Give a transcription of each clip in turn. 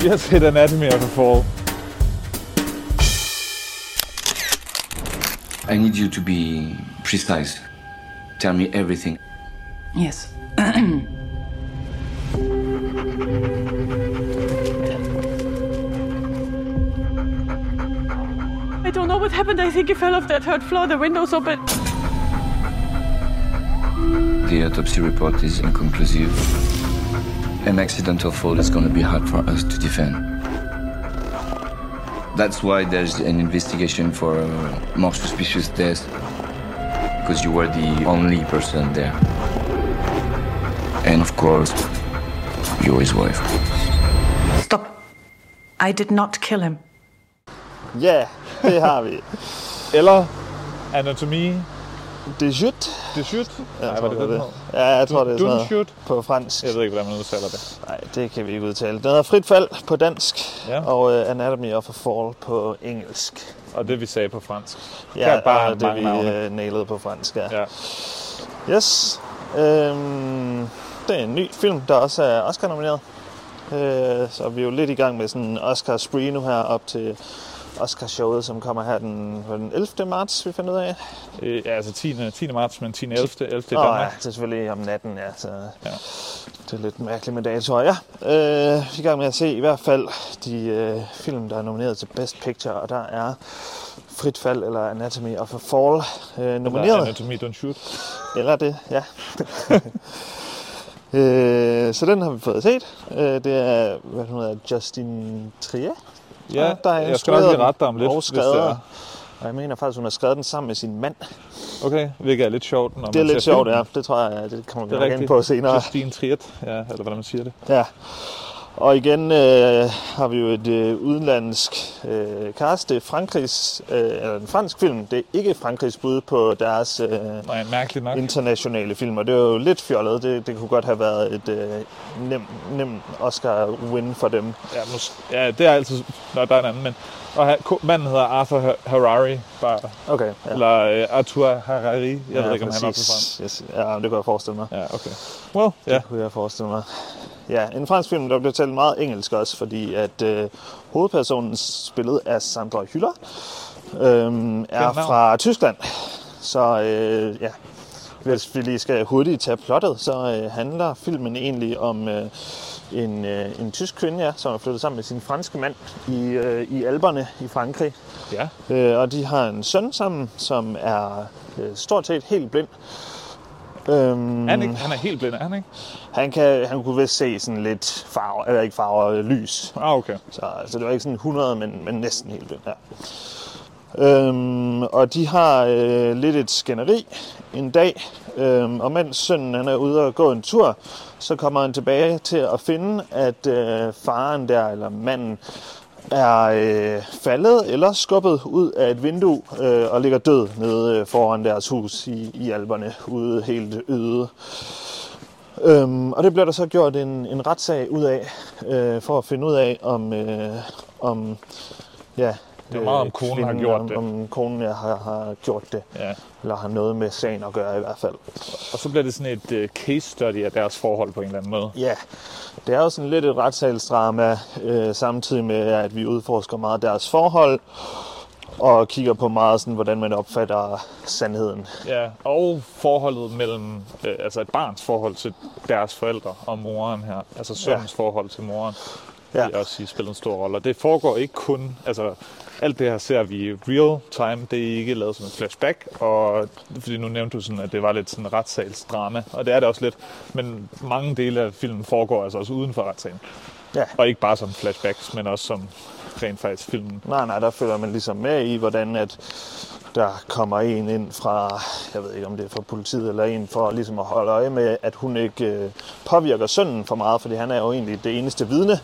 Vi har set Anatomy of a Fall. I need you to be precise. Tell me everything. Yes. I don't know what happened. I think he fell off that third floor. The window's open. The autopsy report is inconclusive. An accidental fall is going to be hard for us to defend. That's why there's an investigation for a more suspicious death. Because you were the only person there. And of course, you're his wife. Stop. I did not kill him. Ja, det har vi. Eller Anatomy Det er jut. de. Jeg Nej, tror, var det det er det. Ja, jeg tror, det er sådan noget på fransk. Jeg ved ikke, hvordan man udtaler det. Nej, det kan vi ikke udtale. Den hedder Frit Fald på dansk, Ja. og uh, Anatomy of a Fall på engelsk. Og det vi sagde på fransk. Ja, er bare og det vi navne. uh, nailede på fransk, ja. Ja. Yes. Øhm, det er en ny film, der også er Oscar-nomineret. Øh, så vi er jo lidt i gang med sådan en Oscar-spree nu her op til Oscar-showet, som kommer her den, den 11. marts, vi finder ud af. Øh, ja, altså 10. 10. marts, men 10. 11. 11. i Åh Danmark. ja, det er selvfølgelig om natten, ja. Så Ja. Det er lidt mærkeligt med datoer, ja. Øh, vi er i gang med at se i hvert fald de øh, film, der er nomineret til Best Picture, og der er Frit Fald eller Anatomy of a Fall øh, Eller nomineret. Anatomy Don't Shoot. Eller det, ja. øh, så den har vi fået set. Øh, det er, hvad hun hedder, Justin Trier. Ja, der er jeg skal nok lige rette dig om lidt, og hvis det er. Og jeg mener faktisk, hun har skrevet den sammen med sin mand. Okay, hvilket er lidt sjovt, når Det er man lidt sjovt, filmen. ja. Det tror jeg, det kommer vi Det nok ind på senere. Justine Triet, ja, eller hvordan man siger det. Ja. Og igen øh, har vi jo et øh, udenlandsk øh, cast. Det er Frankrigs, øh, eller en fransk film. Det er ikke Frankrigs bud på deres øh, Nej, mærkeligt nok. internationale film. Og det er jo lidt fjollet. Det, det kunne godt have været et øh, nem, nem Oscar-win for dem. Ja, mås- ja, det er altid... Nå, der er en anden, men... Og manden hedder Arthur Har- Harari, bare. Okay. Ja. Eller øh, Arthur Harari. Jeg ja, ved ikke, om han er præcis. fra Yes. Ja, det kan jeg forestille mig. Ja, okay. Well, ja. Det kunne jeg forestille mig. Ja, en fransk film, der bliver talt meget engelsk også, fordi at øh, hovedpersonen spillet af Sandra Hüller øhm, er fra Tyskland. Så øh, ja, hvis vi lige skal hurtigt tage plottet, så øh, handler filmen egentlig om øh, en, øh, en tysk kvinde, ja, som er flyttet sammen med sin franske mand i, øh, i Alperne i Frankrig. Ja, Øh, og de har en søn sammen, som er øh, stort set helt blind. Øhm, han, er, ikke, han er helt blind, er han ikke? han, kan, han kunne vist se sådan lidt farve, eller ikke farver, lys. Ah, okay. Så altså, det var ikke sådan 100, men, men næsten helt blind, ja. Øhm, og de har øh, lidt et skænderi en dag, øhm, og mens sønnen han er ude og gå en tur, så kommer han tilbage til at finde, at øh, faren der, eller manden, er øh, faldet eller skubbet ud af et vindue øh, og ligger død nede øh, foran deres hus i, i Alperne, ude helt øde. Øhm, og det bliver der så gjort en, en retssag ud af, øh, for at finde ud af, om, øh, om ja, det er meget, om konen har gjort om, det. Om konen har, har gjort det, Ja. eller har noget med sagen at gøre i hvert fald. Og så bliver det sådan et uh, case study af deres forhold på en eller anden måde. Ja, det er jo sådan lidt et retssalsdrama, øh, samtidig med, at vi udforsker meget deres forhold, og kigger på meget sådan, hvordan man opfatter sandheden. Ja, og forholdet mellem, øh, altså et barns forhold til deres forældre og moren her. Altså sønnens ja. forhold til moren. Ja. Det også spiller en stor rolle. Og det foregår ikke kun, altså alt det her ser vi real time, det er ikke lavet som en flashback, og fordi nu nævnte du sådan, at det var lidt sådan retssalsdrama, og det er det også lidt, men mange dele af filmen foregår altså også uden for retssagen. Ja. Og ikke bare som flashbacks, men også som rent faktisk filmen. Nej, nej, der følger man ligesom med i, hvordan at der kommer en ind fra, jeg ved ikke om det er fra politiet, eller en for ligesom at holde øje med, at hun ikke øh, påvirker sønnen for meget, fordi han er jo egentlig det eneste vidne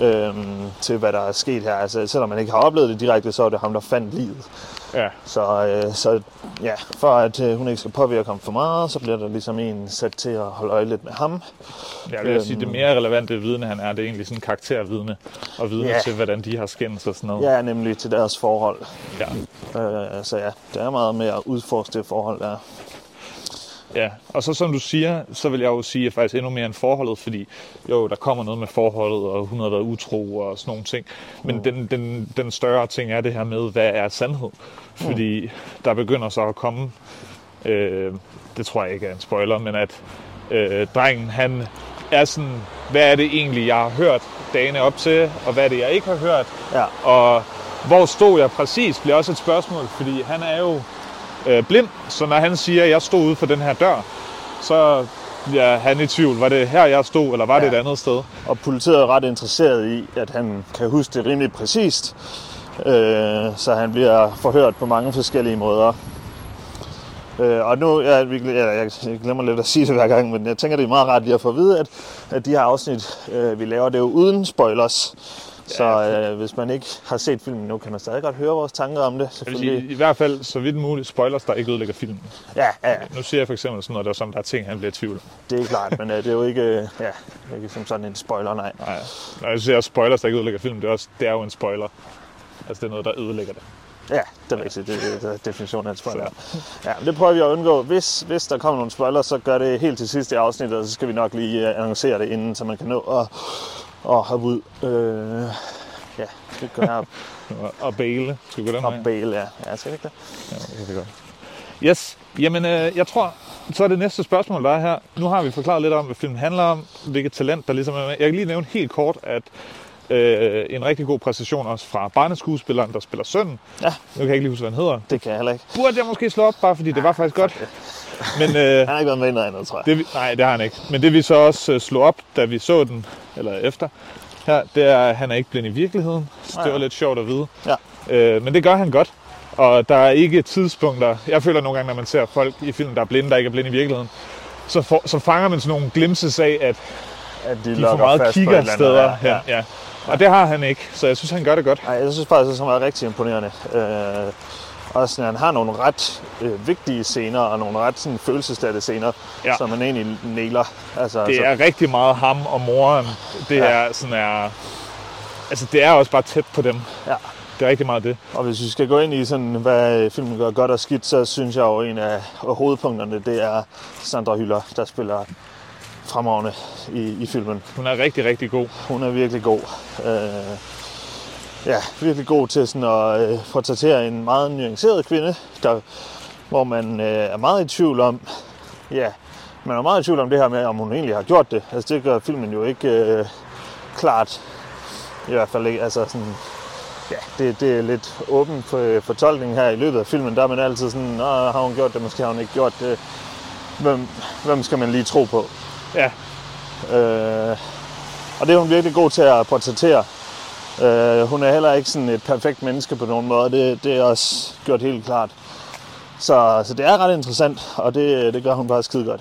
øhm, til, hvad der er sket her. Altså, selvom man ikke har oplevet det direkte, så er det ham, der fandt livet. Ja, Så, øh, så ja, for at øh, hun ikke skal påvirke ham for meget, så bliver der ligesom en sat til at holde øje lidt med ham. jeg vil øhm, sige, det mere relevante vidne, han er, det er egentlig sådan karaktervidne, og vidne Ja. til, hvordan de har skændt og sådan noget. Ja, nemlig til deres forhold. ja. Øh, så ja, det er meget med at udforske det forhold der. Ja, og så som du siger, så vil jeg jo sige, at faktisk endnu mere end forholdet, fordi jo, der kommer noget med forholdet, og hun har været utro og sådan nogle ting. Men mm. den, den, den større ting er det her med, hvad er sandhed? Fordi mm. der begynder så at komme, øh, det tror jeg ikke er en spoiler, men at øh, drengen, han er sådan, hvad er det egentlig, jeg har hørt dagene op til, og hvad er det, jeg ikke har hørt? Ja. Og hvor stod jeg præcis, bliver også et spørgsmål, fordi han er jo øh, blind, så når han siger, at jeg stod ude for den her dør, så bliver han i tvivl. Var det her, jeg stod, eller var ja. det et andet sted? Og politiet er ret interesseret i, at han kan huske det rimelig præcist. Øh, så han bliver forhørt på mange forskellige måder. Øh, og nu, ja, vi, ja, jeg glemmer lidt at sige det hver gang, men jeg tænker, det er meget rart lige at få at vide, at, at de her afsnit, øh, vi laver, det er jo uden spoilers. Så øh, hvis man ikke har set filmen nu, kan man stadig godt høre vores tanker om det. Jeg Selvfølgelig. sige, I hvert fald så vidt muligt spoilers, der ikke ødelægger filmen. Ja, ja, Nu siger jeg for eksempel sådan noget, der, er som der er ting, han bliver i tvivl om. det er klart, men øh, det er jo ikke, øh, ja, ikke som sådan en spoiler, nej. Nej, når jeg siger spoilers, der ikke ødelægger filmen, det er, også, det er jo en spoiler. Altså, det er noget, der ødelægger det. Ja, det er rigtigt. Det, det, det er definitionen af en spoiler. Ja, men det prøver vi at undgå. Hvis, hvis der kommer nogle spoilers, så gør det helt til sidst i afsnittet, og så skal vi nok lige øh, annoncere det inden, så man kan nå at, at have ud. Øh, ja, det gør jeg. Og, og bæle. Skal vi gå den Og bæle, ja. Ja, skal ikke det? Ja, det kan vi godt. Yes, jamen øh, jeg tror, så er det næste spørgsmål, der er her. Nu har vi forklaret lidt om, hvad filmen handler om, hvilket talent der ligesom er med. Jeg kan lige nævne helt kort, at øh, en rigtig god præstation også fra barneskuespilleren, der spiller sønnen. Ja. Nu kan jeg ikke lige huske, hvad han hedder. Det kan jeg heller ikke. Burde jeg måske slå op, bare fordi det var faktisk godt. Men øh, Han har ikke været med i noget andet, tror jeg. det, nej, det har han ikke. Men det vi så også øh, slog op, da vi så den, eller efter, her, det er, at han er ikke blind i virkeligheden. Så det var lidt sjovt at vide. Ja. Øh, men det gør han godt. Og der er ikke tidspunkter... Jeg føler nogle gange, når man ser folk i film, der er blinde, der ikke er blinde i virkeligheden, så, for, så fanger man sådan nogle glimses af, at At de er for meget andet. kiggersteder. Ja, Ja, ja. Og det har han ikke, så jeg synes, han gør det godt. Nej, jeg synes faktisk, det er rigtig imponerende. Øh, også når han har nogle ret øh, vigtige scener, og nogle ret sådan, følelsesladte scener, Ja. som han egentlig næler. Altså, Det altså, er rigtig meget ham og moren. Det Ja. er sådan er... Altså, det er også bare tæt på dem. Ja. Det er rigtig meget det. Og hvis vi skal gå ind i, sådan, hvad filmen gør godt og skidt, så synes jeg jo, en af hovedpunkterne, det er Sandra Hyller, der spiller fremragende i, i filmen. Hun er rigtig, rigtig god. Hun er virkelig god. Øh, ja, virkelig god til sådan at øh, portrættere en meget nuanceret kvinde, der, hvor man øh, er meget i tvivl om, ja, man er meget i tvivl om det her med, om hun egentlig har gjort det. Altså det gør filmen jo ikke øh, klart. I hvert fald ikke, altså sådan, ja, det, det er lidt åben for fortolkning her i løbet af filmen. Der er man altid sådan, Nå, har hun gjort det, måske har hun ikke gjort det. Hvem, hvem skal man lige tro på? Ja, Øh, og det er hun virkelig god til at portrættere. Øh, hun er heller ikke sådan et perfekt menneske på nogen måde. Det, det er også gjort helt klart. Så, så det er ret interessant, og det, det gør hun bare skide godt.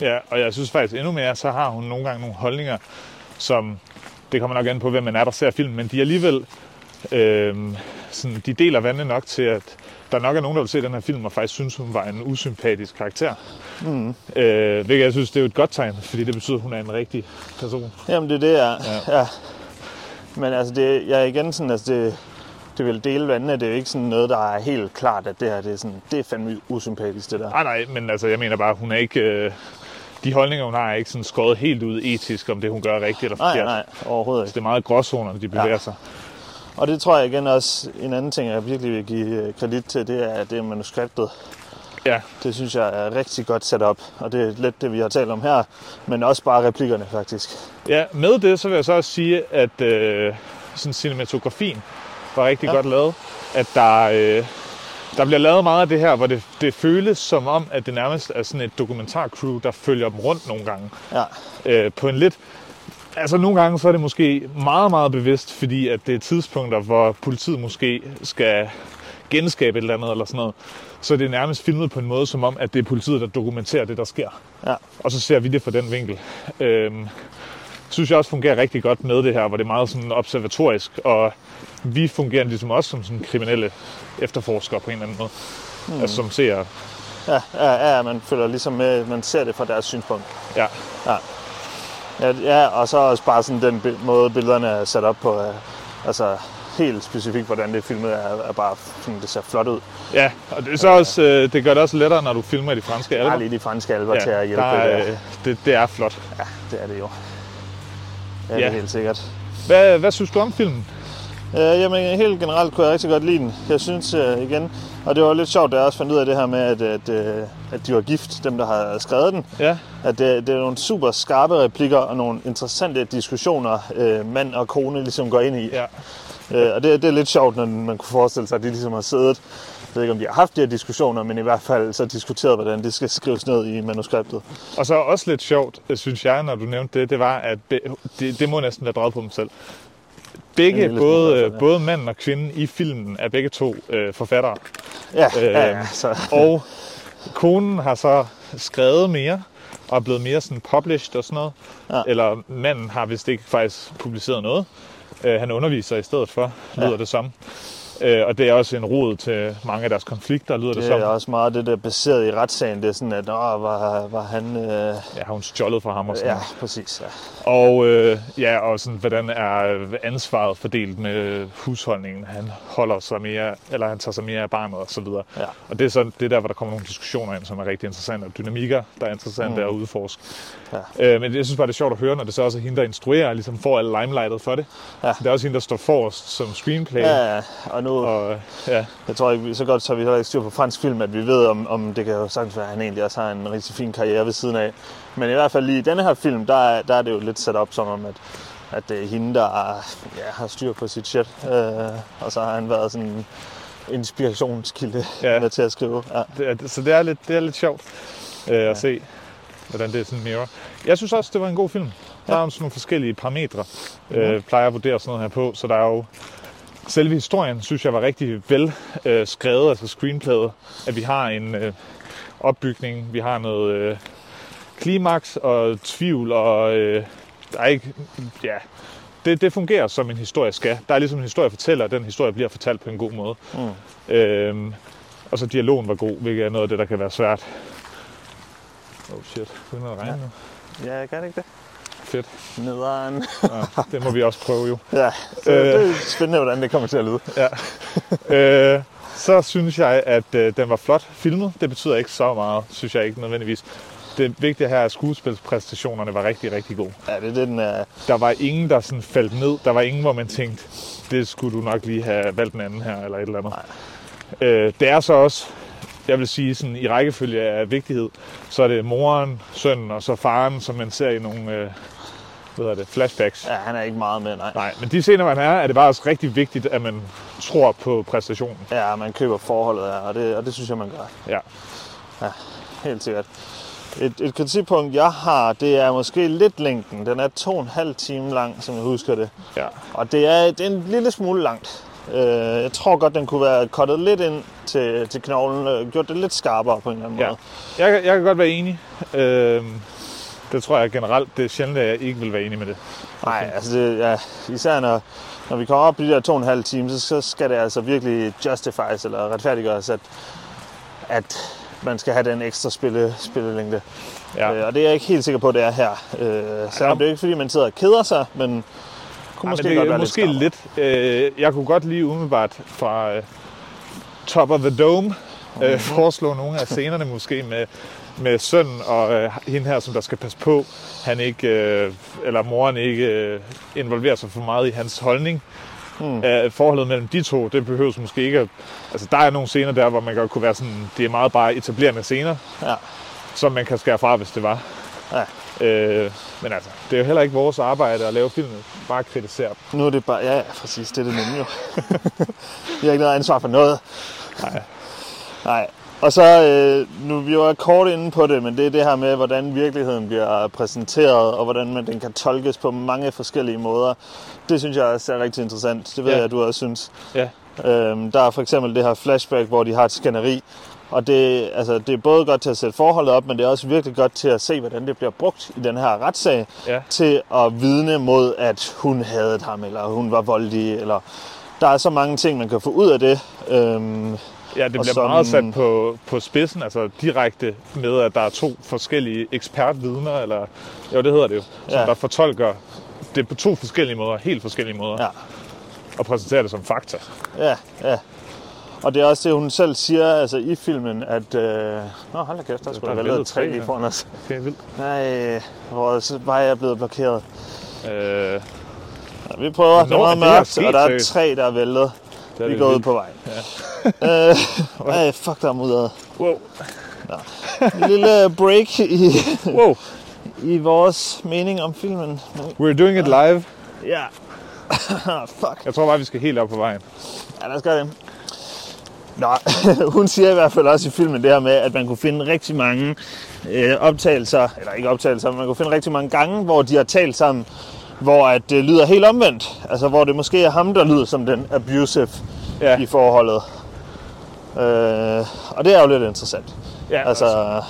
Ja, og jeg synes faktisk endnu mere, så har hun nogle gange nogle holdninger, som, det kommer nok an på, hvem man er, der ser filmen, men de er alligevel, øh, sådan, de deler vandet nok til, at der nok er nogen, der vil se den her film, og faktisk synes, hun var en usympatisk karakter. Mm. Øh, hvilket jeg synes, det er jo et godt tegn, fordi det betyder, at hun er en rigtig person. Jamen det er det, Ja. ja. ja. Men altså, det, jeg er igen sådan, altså det, det vil dele vandene. Det er jo ikke sådan noget, der er helt klart, at det her det er, sådan, det er fandme usympatisk, det der. Nej, nej, men altså, jeg mener bare, hun er ikke... Øh, de holdninger, hun har, er ikke sådan skåret helt ud etisk, om det, hun gør rigtigt eller Nej, forkert. nej, overhovedet ikke. Det er meget gråzoner, de bevæger Ja. sig. Og det tror jeg igen også, en anden ting, jeg virkelig vil give øh, kredit til, det er det er manuskriptet. Ja, Det synes jeg er rigtig godt sat op, og det er lidt det, vi har talt om her, men også bare replikkerne faktisk. Ja, med det, så vil jeg så også sige, at øh, sådan cinematografien var rigtig ja. Godt lavet. At der, øh, der bliver lavet meget af det her, hvor det, det føles som om, at det nærmest er sådan et dokumentarcrew, der følger dem rundt nogle gange. Ja, Øh, på en lidt... Altså nogle gange så er det måske meget, meget bevidst, fordi at det er tidspunkter, hvor politiet måske skal genskabe et eller andet eller sådan noget. Så det er nærmest filmet på en måde, som om, at det er politiet, der dokumenterer det, der sker. ja, Og så ser vi det fra den vinkel. Øhm, synes jeg også fungerer rigtig godt med det her, hvor det er meget sådan observatorisk, og vi fungerer ligesom også som sådan kriminelle efterforskere på en eller anden måde. Mm. Altså som ser, ja, ja, ja, man føler ligesom med, man ser det fra deres synspunkt. ja, Ja, ja og så også bare sådan den måde, billederne er sat op på. øh, Altså, helt specifikt, hvordan det er filmet, er, er bare sådan, det ser flot ud. Ja, og det, er så også, øh, det gør det også lettere, når du filmer i de franske alber. er lige de franske alber ja, til at hjælpe. der er, der. øh, det, det er flot. Ja, det er det jo. Ja, det Ja. er helt sikkert. Hvad, hvad synes du om filmen? Øh, jamen, helt generelt kunne jeg rigtig godt lide den. Jeg synes øh, igen, og det var lidt sjovt, da jeg også fandt ud af det her med, at, at, øh, at de var gift, dem der har skrevet den. Ja, At det, det er nogle super skarpe replikker og nogle interessante diskussioner, øh, mand og kone ligesom går ind i. ja. Øh, og det, det er lidt sjovt, når man kunne forestille sig, at de ligesom har siddet, jeg ved ikke om de har haft de her diskussioner, men i hvert fald så diskuteret, hvordan det skal skrives ned i manuskriptet. Og så også lidt sjovt, synes jeg, når du nævnte det, det var, at be, det, det må næsten være drejet på dem selv. Begge, smule både, hvert fald, ja. både manden og kvinden i filmen, er begge to øh, forfattere. Ja, Øh, ja, ja så, Og konen har så skrevet mere, og er blevet mere sådan published og sådan noget. Ja. Eller manden har vist ikke faktisk publiceret noget. Øh, han underviser i stedet for, lyder Ja. det som. Øh, og det er også en rod til mange af deres konflikter, lyder det, det som. er også meget det der baseret i retssagen. Det er sådan, at åh, var, var han... Øh, Ja, hun stjålet fra ham og sådan ja, præcis. Ja. Og øh, ja, og sådan, hvordan er ansvaret fordelt med husholdningen? Han holder sig mere, eller han tager sig mere af barnet og så videre. Ja. Og det er så det er der, hvor der kommer nogle diskussioner ind, som er rigtig interessante, og dynamikker, der er interessante mm. at udforske. Ja. Øh, men jeg synes bare, det er sjovt at høre, når det så også er hende, der instruerer, ligesom får alle limelightet for det. Ja. Så det er også hende, der står forrest som screenplay. Ja, ja, og nu, Og ja, jeg tror ikke, så godt så vi heller ikke styr på fransk film, at vi ved, om, om det kan jo sagtens være, at han egentlig også har en rigtig fin karriere ved siden af. Men i hvert fald lige i denne her film, der, er- der er det jo lidt sat op som om, at, at det er hende, der ja, har styr på sit shit. Øh, og så har han været sådan inspirationskilde Ja. med til at skrive. Ja. det er, så det er lidt, det er lidt sjovt øh, at ja. se, hvordan det er sådan mirror. Jeg synes også, det var en god film. Der er jo sådan nogle forskellige parametre, øh, plejer jeg at vurdere sådan noget her på. Så der er jo selve historien, synes jeg var rigtig vel øh, skrevet, altså screenplayet. At vi har en øh, opbygning, vi har noget øh, klimaks og tvivl, og øh, der er ikke, ja, det, det fungerer som en historie skal. Der er ligesom en historie fortæller, og den historie bliver fortalt på en god måde. Mm. Øhm, og så dialogen var god, hvilket er noget af det, der kan være svært. Oh shit, begynder at regne ja. nu. ja, jeg kan ikke det. Fedt. Nederen. Ja, det må vi også prøve jo. ja, så Øh. det er spændende, hvordan det kommer til at lyde. Ja. øh, så synes jeg, at øh, den var flot filmet. Det betyder ikke så meget, synes jeg ikke nødvendigvis. Det vigtige her er, at skuespilspræstationerne var rigtig, rigtig gode. Ja, det er det, den er. Der var ingen, der sådan faldt ned. Der var ingen, hvor man tænkte, det skulle du nok lige have valgt den anden her, eller et eller andet. Øh, det er så også, jeg vil sige, sådan, i rækkefølge af vigtighed, så er det moren, sønnen og så faren, som man ser i nogle øh, hvad det, flashbacks. Ja, han er ikke meget med, nej. Nej, men de scener, man er, er det bare også rigtig vigtigt, at man tror på præstationen. Ja, man køber forholdet, ja, og det, og det synes jeg, man gør. Ja. Helt sikkert. Et, et kritikpunkt, jeg har, det er måske lidt længden. Den er to og en halv time lang, som jeg husker det. Ja. Og det er, det er en lille smule langt. Øh, jeg tror godt, den kunne være kottet lidt ind til, til knoglen, øh, gjort det lidt skarpere på en eller anden ja. måde. Jeg, kan- jeg kan godt være enig. Øhm, det tror jeg generelt, det er sjældent, at jeg ikke vil være enig med det. Nej, altså det, ja, især når, når vi kommer op på de der to og en halv time, så, så skal det altså virkelig justifies eller retfærdiggøres, at, at man skal have den ekstra spille, spillelængde. Ja. Øh, og det er jeg ikke helt sikker på, det er her. Øh, selvom det er ikke fordi, man sidder og keder sig, men kunne Ej, måske men det godt være måske lidt, lidt. Øh, jeg kunne godt lige umiddelbart fra øh, Top of the Dome øh, Mhm. foreslå nogle af scenerne måske med, med sønnen og øh, hende her, som der skal passe på, han ikke, øh, eller moren ikke øh, involverer sig for meget i hans holdning. Hmm. Øh, forholdet mellem de to, det behøves måske ikke at, Altså, der er nogle scener der, hvor man godt kunne være sådan, det er meget bare etablerende scener, Ja. som man kan skære fra, hvis det var. Ja. Øh, men altså, det er jo heller ikke vores arbejde at lave filmen, bare kritisere dem. Nu er det bare, ja, ja, præcis, det er det nemlig jo. vi har ikke noget ansvar for noget. Nej. Nej. Og så, øh, nu vi var kort inde på det, men det er det her med, hvordan virkeligheden bliver præsenteret, og hvordan man, den kan tolkes på mange forskellige måder. Det synes jeg også er rigtig interessant. Det ved Ja. jeg, at du også synes. Ja. Øhm, der er for eksempel det her flashback, hvor de har et skænderi. Og det, altså, det er både godt til at sætte forholdet op, men det er også virkelig godt til at se, hvordan det bliver brugt i den her retssag. Ja. Til at vidne mod, at hun havde ham, eller hun var voldelig. Eller... Der er så mange ting, man kan få ud af det. Øhm, Ja, det bliver som- meget sat på, på spidsen, altså direkte med, at der er to forskellige ekspertvidner, eller jo, det hedder det jo, som Ja. der fortolker det på to forskellige måder, helt forskellige måder. Ja. og præsenterer det som fakta. Ja, ja. Og det er også det, hun selv siger altså, i filmen, at... Øh... Nå, hold da kæft, der skulle der være lavet tre lige foran os. Okay, vildt. Nej, vores vej er blevet blokeret. Øh, Ja, vi prøver, det er Hvornår er meget det mørkt, og der er træ, der er væltet. Det er Vi går ud på vejen. Ja. øh, ej, fuck, der er mudret. Wow. En lille break i, wow. i vores mening om filmen. Men, We're doing it live. ja. fuck. Jeg tror bare, vi skal helt op på vejen. Ja, lad os gøre det. Nå, hun siger i hvert fald også i filmen det her med, at man kunne finde rigtig mange øh, optagelser, eller ikke optagelser, men man kunne finde rigtig mange gange, hvor de har talt sammen, hvor at det lyder helt omvendt. Altså, hvor det måske er ham, der lyder som den abusive Ja. i forholdet. Øh, og det er jo lidt interessant. Ja, Altså,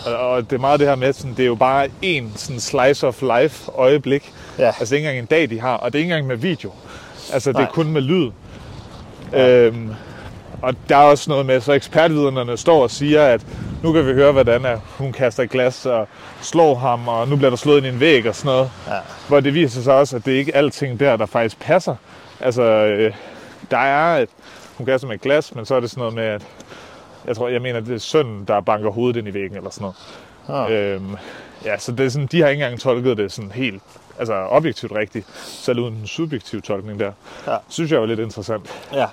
Og, og det er meget det her med, sådan, det er jo bare en sådan slice of life øjeblik. Ja. Altså det er ikke engang en dag, de har, og det er ikke engang med video. Altså det er Nej. kun med lyd. Øhm, og der er også noget med, så ekspertvidnerne står og siger, at nu kan vi høre, hvordan er, hun kaster et glas og slår ham, og nu bliver der slået ind i en væg og sådan noget. Ja. Hvor det viser sig også, at det er ikke alting der, der faktisk passer. Altså, øh, der er et, hun kaster med et glas, men så er det sådan noget med, at jeg tror, jeg mener, det er sønnen, der banker hovedet ind i væggen eller sådan noget. Ah. Øhm, ja, så det er sådan, de har ikke engang tolket det sådan helt altså objektivt rigtigt, selv uden en subjektiv tolkning der. Ja. Synes jeg var lidt interessant. Ja,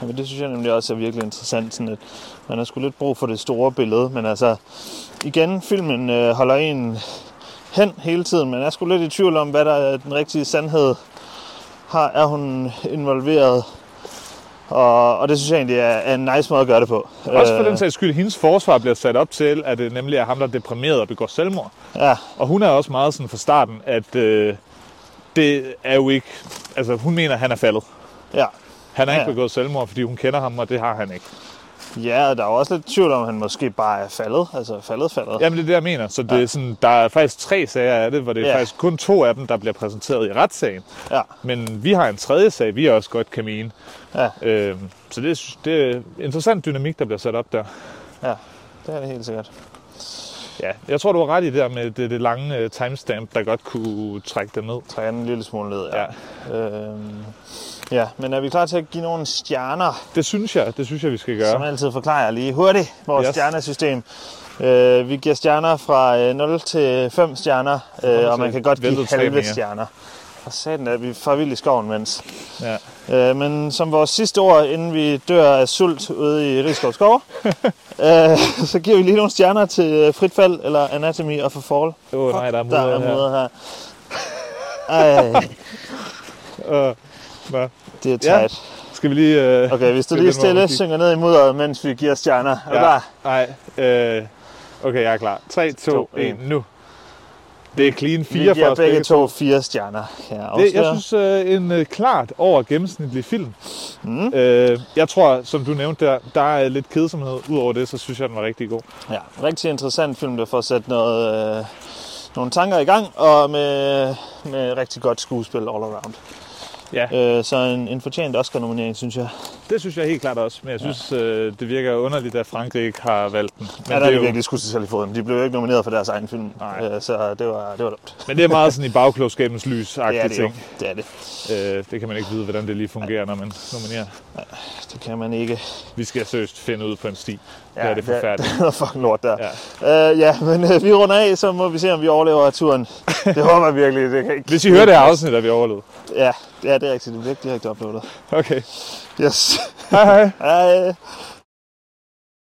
men det synes jeg nemlig også er virkelig interessant. Sådan at man har sgu lidt brug for det store billede, men altså igen, filmen øh, holder en hen hele tiden. Man er sgu lidt i tvivl om, hvad der er den rigtige sandhed. Har, er hun involveret? Og, og det synes jeg egentlig er, er en nice måde at gøre det på. Også for Øh, den sags skyld, hendes forsvar bliver sat op til, at det nemlig er ham, der er deprimeret og begår selvmord. Ja, Og hun er også meget sådan fra starten, at øh, det er jo ikke... Altså, hun mener, at han er faldet. ja. Han har Ja. ikke begået selvmord, fordi hun kender ham, og det har han ikke. Ja, og der er også lidt tvivl om, at han måske bare er faldet. Altså faldet, faldet. Jamen, det er det, jeg mener. Så det er sådan, der er faktisk tre sager af det, hvor det er Ja. faktisk kun to af dem, der bliver præsenteret i retssagen. Ja, Men vi har en tredje sag, vi også godt kan mene. ja, Øhm, så det er, det er interessant dynamik, der bliver sat op der. ja. Det er det helt sikkert. Ja, jeg tror, du var ret i det der med det, det lange uh, timestamp, der godt kunne trække det ned. Trækker den en lille smule ned, ja. Ja. Ja. Øhm, ja, men er vi klar til at give nogle stjerner? Det synes jeg, det synes jeg, vi skal Som gøre. altid forklarer jeg lige hurtigt vores Yes. stjernesystem. Øh, vi giver stjerner fra øh, 0 til 5 stjerner, øh, og man kan godt give halve stjerner. Og satan er vi for vildt i skoven, mens. Ja. Øh, men som vores sidste ord, inden vi dør af sult ude i Rigskov Skov, øh, så giver vi lige nogle stjerner til øh, Frit Fald eller Anatomy of a Fall. Åh oh, nej, der er Der er mudder her. mudder her. Ej, Uh, hvad? det er Ja. tight. Skal vi lige... Uh, Okay, hvis du lige stille synger ned i mudderet, mens vi giver stjerner. Er Ja. klar? Nej, øh, okay, jeg er klar. 3, 2, To, 1, en. nu. Det er clean Vi 4 for os begge begge to fire stjerner. Kan jeg, Det, jeg synes, øh, en øh, klart over gennemsnitlig film. Mm. Øh, jeg tror, som du nævnte der, der er lidt kedsomhed. Udover det, så synes jeg, den var rigtig god. Ja, rigtig interessant film, der får sat noget, øh, nogle tanker i gang, og med, med rigtig godt skuespil all around. Ja, Øh, så en, en fortjent Oscar-nominering, synes jeg. det synes jeg helt klart også. Men jeg synes, øh, det virker underligt, at Frankrig ikke har valgt den. Men, Ja, der det, er de jo, virkelig skudt selv i foden. De blev jo ikke nomineret for deres egen film, Nej. øh, så det var, det var dumt. men det er meget sådan i bagklogskabens lys Det er det ting. Det er det. Øh, det kan man ikke vide, hvordan det lige fungerer, når man nominerer. Det kan man ikke. Vi skal seriøst finde ud på en sti. Ja, det er det Det forfærdeligt. er fucking lort der. Ja. Ja, øh, ja men øh, vi runder af, så må vi se, om vi overlever turen. Det håber jeg virkelig. Det kan ikke... Hvis I hører det afsnit, er vi overlevet. Ja, ja, det er rigtigt. Det er virkelig direkte uploadet. Okay. Yes. Hej hej. Hej.